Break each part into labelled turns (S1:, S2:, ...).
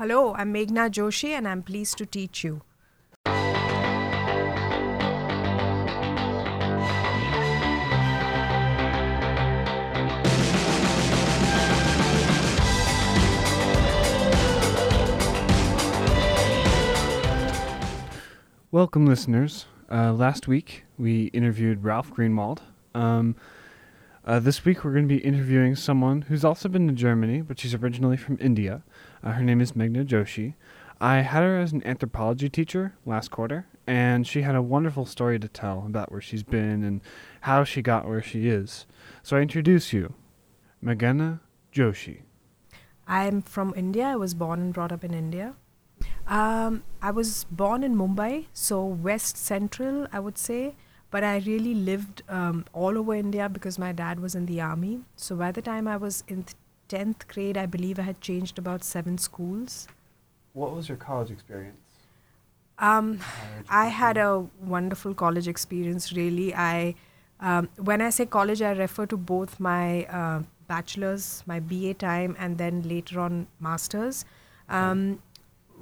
S1: Hello, I'm Meghna Joshi and I'm pleased to teach you.
S2: Welcome, listeners. Uh, last week we interviewed Ralph Greenwald. Um, uh, this week we're going to be interviewing someone who's also been to Germany, but she's originally from India. Uh, her name is Meghna Joshi. I had her as an anthropology teacher last quarter, and she had a wonderful story to tell about where she's been and how she got where she is. So I introduce you, Meghna Joshi.
S1: I'm from India. I was born and brought up in India. Um, I was born in Mumbai, so West Central, I would say. But I really lived um, all over India because my dad was in the army. So by the time I was in th- 10th grade, I believe I had changed about seven schools.
S2: What was your college experience?
S1: Um, I had a wonderful college experience, really. I, um, when I say college, I refer to both my uh, bachelor's, my BA time, and then later on master's. Um,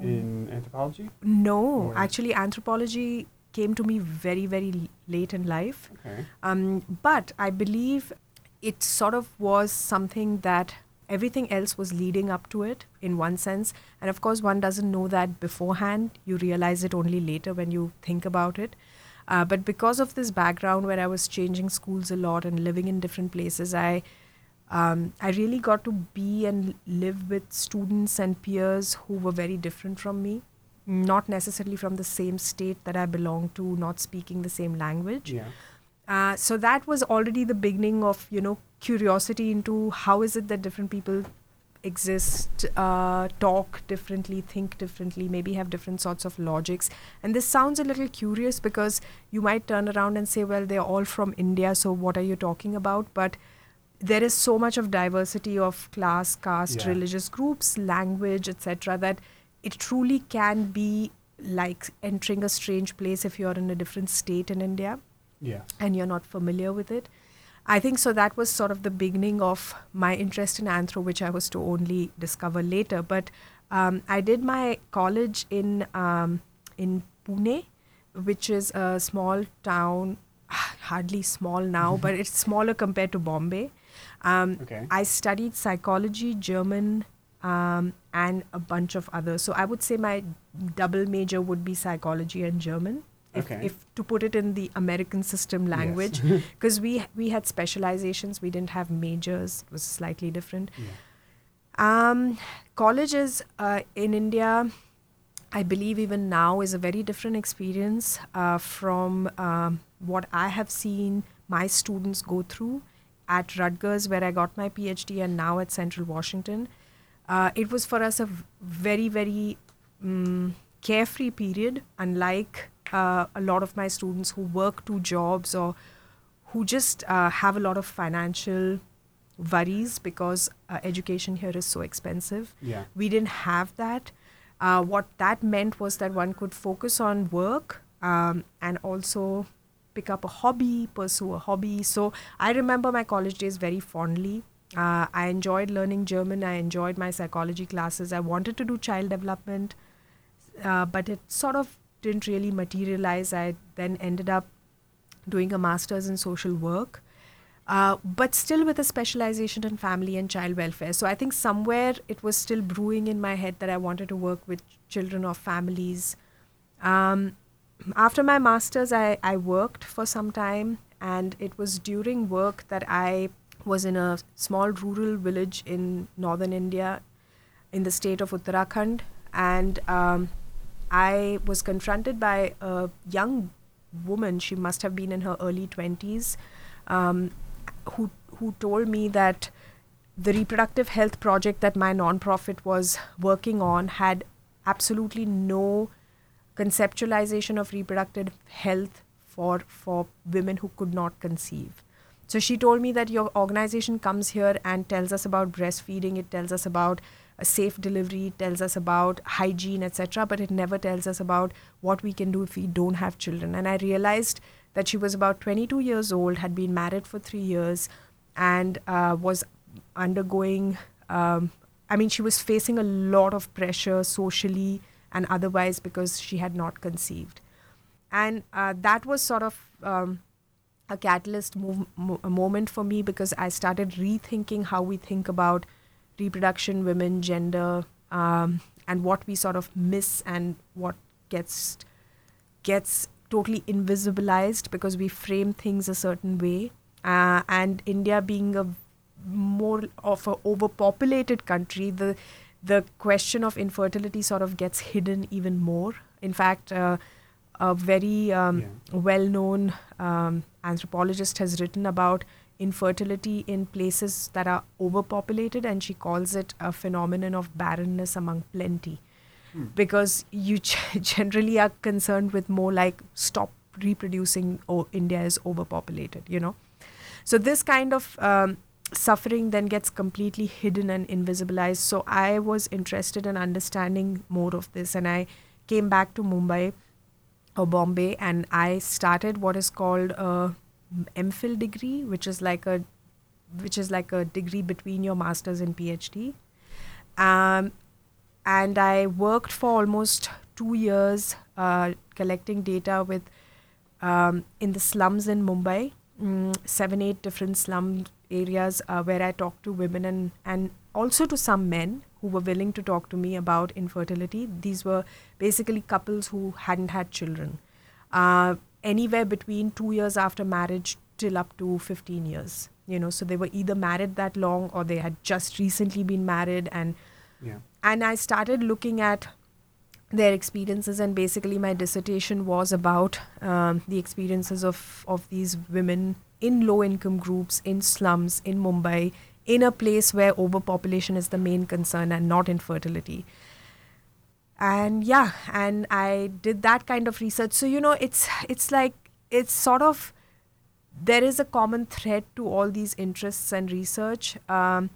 S2: in anthropology?
S1: No,
S2: Or-
S1: actually, anthropology came to me very, very late in life.
S2: Okay.
S1: Um, but I believe it sort of was something that everything else was leading up to it in one sense. And of course, one doesn't know that beforehand. You realize it only later when you think about it. Uh, but because of this background where I was changing schools a lot and living in different places, I um, I really got to be and live with students and peers who were very different from me, not necessarily from the same state that I belong to, not speaking the same language.
S2: Yeah.
S1: Uh, so that was already the beginning of you know curiosity into how is it that different people exist, uh, talk differently, think differently, maybe have different sorts of logics. And this sounds a little curious because you might turn around and say, well, they're all from India, so what are you talking about? But there is so much of diversity of class, caste,
S2: Yeah.
S1: religious groups, language, etc., that it truly can be like entering a strange place if you're in a different state in India
S2: Yeah.
S1: and you're not familiar with it. I think so. That was sort of the beginning of my interest in anthro, which I was to only discover later. But um, I did my college in um, in Pune, which is a small town, hardly small now, but it's smaller compared to Bombay. Um,
S2: Okay.
S1: I studied psychology, German, um, and a bunch of others. So I would say my double major would be psychology and German. If,
S2: Okay.
S1: if to put it in the American system language, because we we had specializations, we didn't have majors. It was slightly different.
S2: Yeah.
S1: Um, colleges uh, in India, I believe even now is a very different experience uh, from um, what I have seen my students go through at Rutgers, where I got my PhD, and now at Central Washington. Uh, it was for us a very, very mm carefree period, unlike uh, a lot of my students who work two jobs or who just uh, have a lot of financial worries because uh, education here is so expensive.
S2: Yeah.
S1: We didn't have that. Uh, what that meant was that one could focus on work um, and also pick up a hobby, pursue a hobby. So I remember my college days very fondly. Uh, I enjoyed learning German. I enjoyed my psychology classes. I wanted to do child development, uh, but it sort of didn't really materialize. I then ended up doing a master's in social work, uh, but still with a specialization in family and child welfare. So I think somewhere it was still brewing in my head that I wanted to work with children or families. Um, after my master's, I, I worked for some time, and it was during work that I was in a small rural village in northern India, in the state of Uttarakhand, and um, I was confronted by a young woman. She must have been in her early twenties, um, who who told me that the reproductive health project that my nonprofit was working on had absolutely no conceptualization of reproductive health for for women who could not conceive. So she told me that your organization comes here and tells us about breastfeeding, it tells us about safe delivery, tells us about hygiene, etc., but it never tells us about what we can do if we don't have children. And I realized that she was about 22 years old, had been married for three years, and uh, was undergoing um, I mean, she was facing a lot of pressure socially and otherwise because she had not conceived. And uh, that was sort of um, a catalyst move, mo- a moment for me because I started rethinking how we think about reproduction, women, gender, um, and what we sort of miss and what gets gets totally invisibilized because we frame things a certain way. Uh, and India being a more of a overpopulated country, the the question of infertility sort of gets hidden even more. In fact, uh, a very um,
S2: Yeah.
S1: well-known um, anthropologist has written about infertility in places that are overpopulated, and she calls it a phenomenon of barrenness among plenty
S2: Hmm.
S1: because you generally are concerned with more like stop reproducing or India is overpopulated, you know. So this kind of um, suffering then gets completely hidden and invisibilized. So I was interested in understanding more of this, and I came back to Mumbai or Bombay, and I started what is called a MPhil degree, which is like a which is like a degree between your master's and PhD. Um, and I worked for almost two years uh, collecting data with um, in the slums in Mumbai, mm, seven eight different slum areas uh, where I talked to women and and also to some men who were willing to talk to me about infertility. These were basically couples who hadn't had children, uh, anywhere between two years after marriage till up to 15 years. You know, so they were either married that long or they had just recently been married and
S2: Yeah.
S1: and I started looking at their experiences, and basically my dissertation was about um, the experiences of of these women in low income groups in slums in Mumbai, in a place where overpopulation is the main concern and not infertility. And yeah, and I did that kind of research. So you know, it's it's like it's sort of there is a common thread to all these interests and research, um,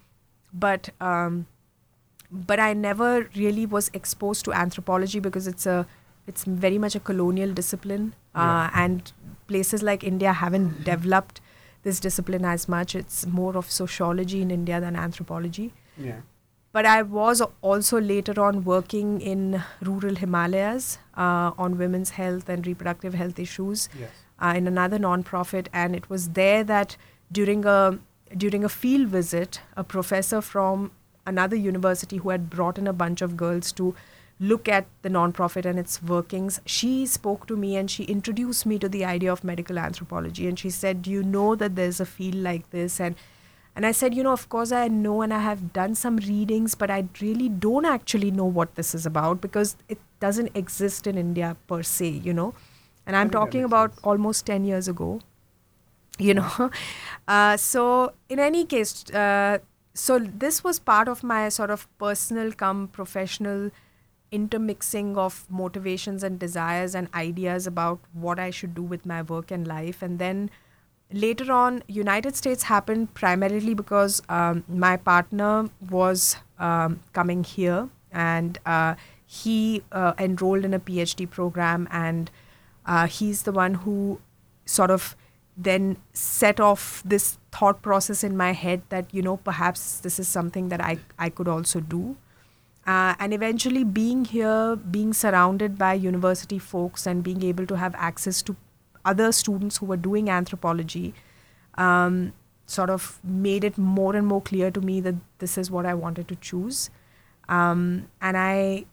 S1: but um, but I never really was exposed to anthropology because it's a it's very much a colonial discipline, uh, and places like India haven't developed this discipline as much. It's more of sociology in India than anthropology.
S2: Yeah.
S1: But I was also later on working in rural Himalayas uh, on women's health and reproductive health issues
S2: Yes.
S1: uh, in another non-profit, and it was there that during a during a field visit, a professor from another university who had brought in a bunch of girls to look at the non-profit and its workings, she spoke to me and she introduced me to the idea of medical anthropology, and she said, "Do you know that there's a field like this?" and and I said, you know, of course I know and I have done some readings, but I really don't actually know what this is about because it doesn't exist in India per se, you know. And I'm talking about
S2: sense.
S1: almost 10 years ago, you know. Uh, so, in any case, uh, so this was part of my sort of personal come professional intermixing of motivations and desires and ideas about what I should do with my work and life. And then later on, United States happened primarily because um, my partner was um, coming here and uh, he uh, enrolled in a PhD program and uh, he's the one who sort of then set off this thought process in my head that you know perhaps this is something that I, I could also do. Uh, and eventually being here being surrounded by university folks and being able to have access to other students who were doing anthropology um, sort of made it more and more clear to me that this is what I wanted to choose um, and I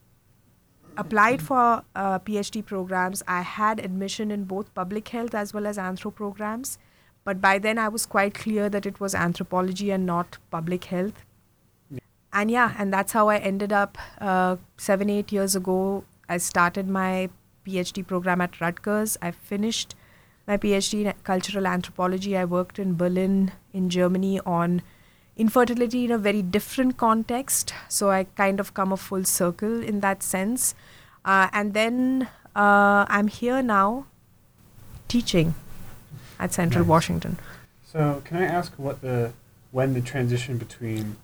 S1: applied for uh, PhD programs. I had admission in both public health as well as anthro programs, but by then I was quite clear that it was anthropology and not public health.
S2: Yeah.
S1: And yeah, and that's how I ended up uh, seven, eight years ago. I started my PhD program at Rutgers. I finished my PhD in cultural anthropology. I worked in Berlin, in Germany, on infertility in a very different context. So I kind of come a full circle in that sense. Uh, and then uh, I'm here now teaching at Central
S2: Nice.
S1: Washington.
S2: So, can I ask what the when the transition between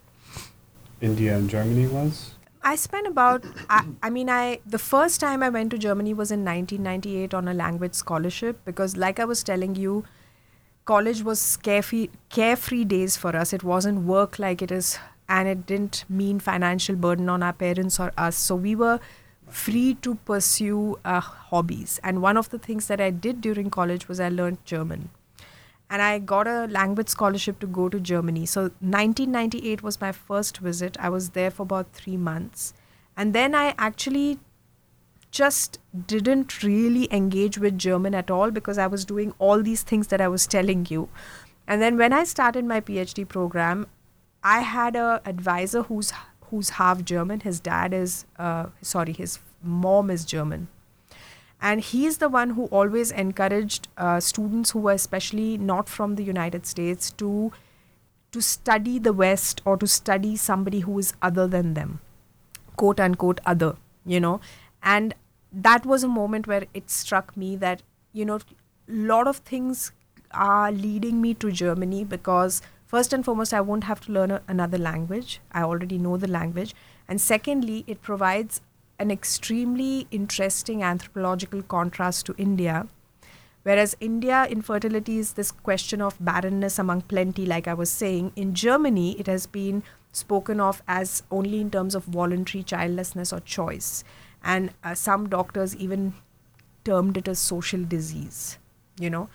S2: India and Germany was?
S1: I spent about, I, I mean, I the first time I went to Germany was in 1998 on a language scholarship because, like I was telling you, college was carefree, carefree days for us. It wasn't work like it is and it didn't mean financial burden on our parents or us. So we were free to pursue uh, hobbies. And one of the things that I did during college was I learned German. And I got a language scholarship to go to Germany. So 1998 was my first visit. I was there for about three months. And then I actually just didn't really engage with German at all because I was doing all these things that I was telling you. And then when I started my PhD program, I had a advisor who's who's half German. His dad is uh, sorry, his mom is German, and he's the one who always encouraged uh, students who were especially not from the United States to to study the West or to study somebody who is other than them, quote unquote other, you know, and that was a moment where it struck me that you know a lot of things are leading me to Germany because first and foremost, I won't have to learn a, another language. I already know the language. And secondly, it provides an extremely interesting anthropological contrast to India. Whereas India, infertility is this question of barrenness among plenty, like I was saying. In Germany, it has been spoken of as only in terms of voluntary childlessness or choice. And uh, some doctors even termed it a social disease, you know.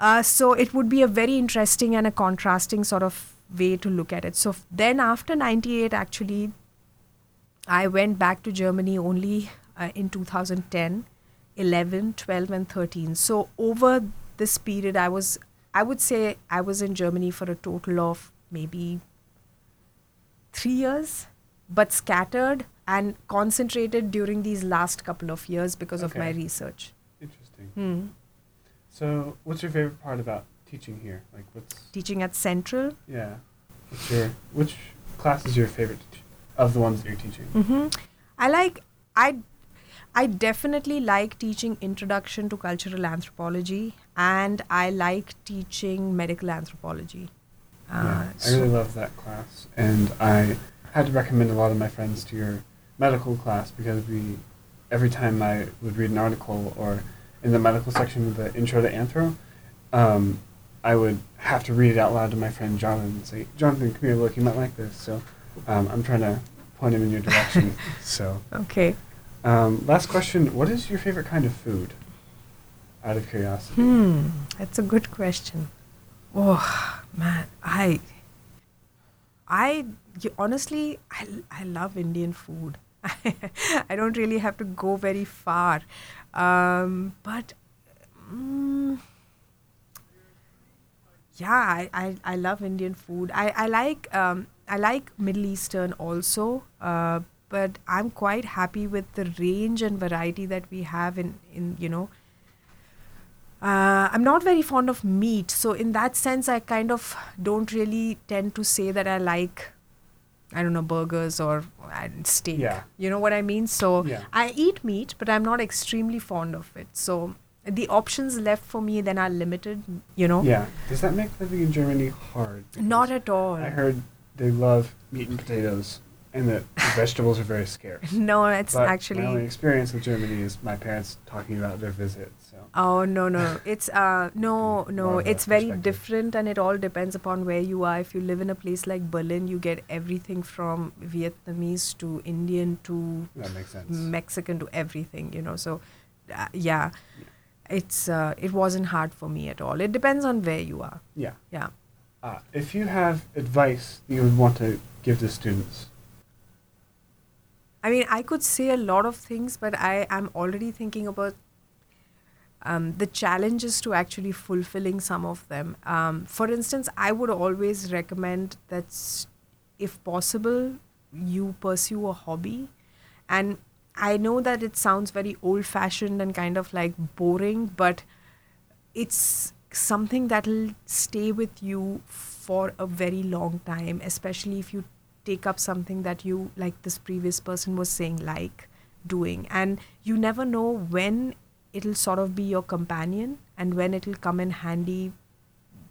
S1: Uh, so it would be a very interesting and a contrasting sort of way to look at it. So then after 98, actually, I went back to Germany only uh, in 2010, 11, 12, and 13. So over this period, I was, I would say, I was in Germany for a total of maybe three years, but scattered and concentrated during these last couple of years because of my research.
S2: Interesting.
S1: Hmm.
S2: So, what's your favorite part about teaching here? Like, what's
S1: Teaching at Central,
S2: yeah? What's your which class is your favorite to t- of the ones that you're teaching?
S1: hmm I like I I definitely like teaching introduction to cultural anthropology and I like teaching medical anthropology.
S2: yeah,
S1: Uh,
S2: I really love that class, and I had to recommend a lot of my friends to your medical class because we, every time I would read an article or in the medical section of the intro to anthro, um, I would have to read it out loud to my friend Jonathan and say, Jonathan, come here, look, you might like this. So um, I'm trying to point him in your direction. so,
S1: okay.
S2: um, last question: What is your favorite kind of food? Out of curiosity.
S1: Hmm, that's a good question. Oh man, I I honestly I I love Indian food. I don't really have to go very far, um, but. Mm, yeah, I, I, I love Indian food. I, I like um, I like Middle Eastern also, uh, but I'm quite happy with the range and variety that we have in, in you know. Uh, I'm not very fond of meat, so in that sense, I kind of don't really tend to say that I like, I don't know, burgers or steak.
S2: Yeah.
S1: You know what I mean? So
S2: Yeah.
S1: I eat meat, but I'm not extremely fond of it. So the options left for me then are limited. You know.
S2: Yeah. Does that make living in Germany hard?
S1: Not at all.
S2: I heard they love meat and potatoes, and that the vegetables are very scarce.
S1: No, it's
S2: But my only experience with Germany is my parents talking about their visit. So
S1: Oh no no! It's uh no no. It's very different, and it all depends upon where you are. If you live in a place like Berlin, you get everything from Vietnamese to Indian to
S2: that makes sense.
S1: Mexican to everything. You know, so uh, yeah, it's uh, it wasn't hard for me at all. It depends on where you are.
S2: yeah.
S1: Yeah.
S2: Uh, if you have advice you would want to give the students,
S1: I mean, I could say a lot of things, but I am already thinking about um, the challenges to actually fulfilling some of them. Um, for instance, I would always recommend that, if possible, you pursue a hobby. And I know that it sounds very old fashioned and kind of like boring, but it's something that'll stay with you for a very long time, especially if you take up something that you, like this previous person was saying, like doing. And you never know when it'll sort of be your companion and when it'll come in handy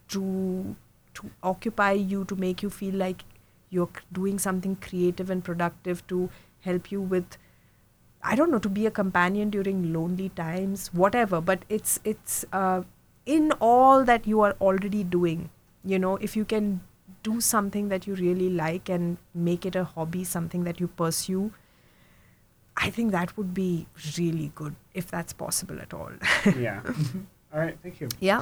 S1: to to occupy you to make you feel like you're doing something creative and productive to help you with I don't know to be a companion during lonely times, whatever. But it's it's uh, in all that you are already doing. You know, if you can do something that you really like and make it a hobby, something that you pursue, I think that would be really good if that's possible at all.
S3: yeah. All right. Thank you.
S1: yeah.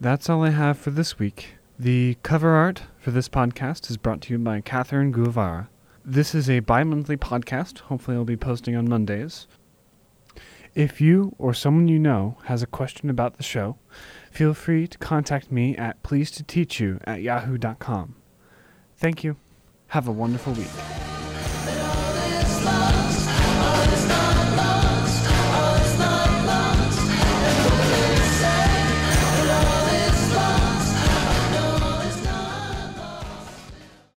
S3: That's all I have for this week. The cover art for this podcast is brought to you by Catherine Guevara. This is a bi monthly podcast. Hopefully, I'll be posting on Mondays. If you or someone you know has a question about the show, feel free to contact me at you at yahoo.com. Thank you. Have a wonderful week.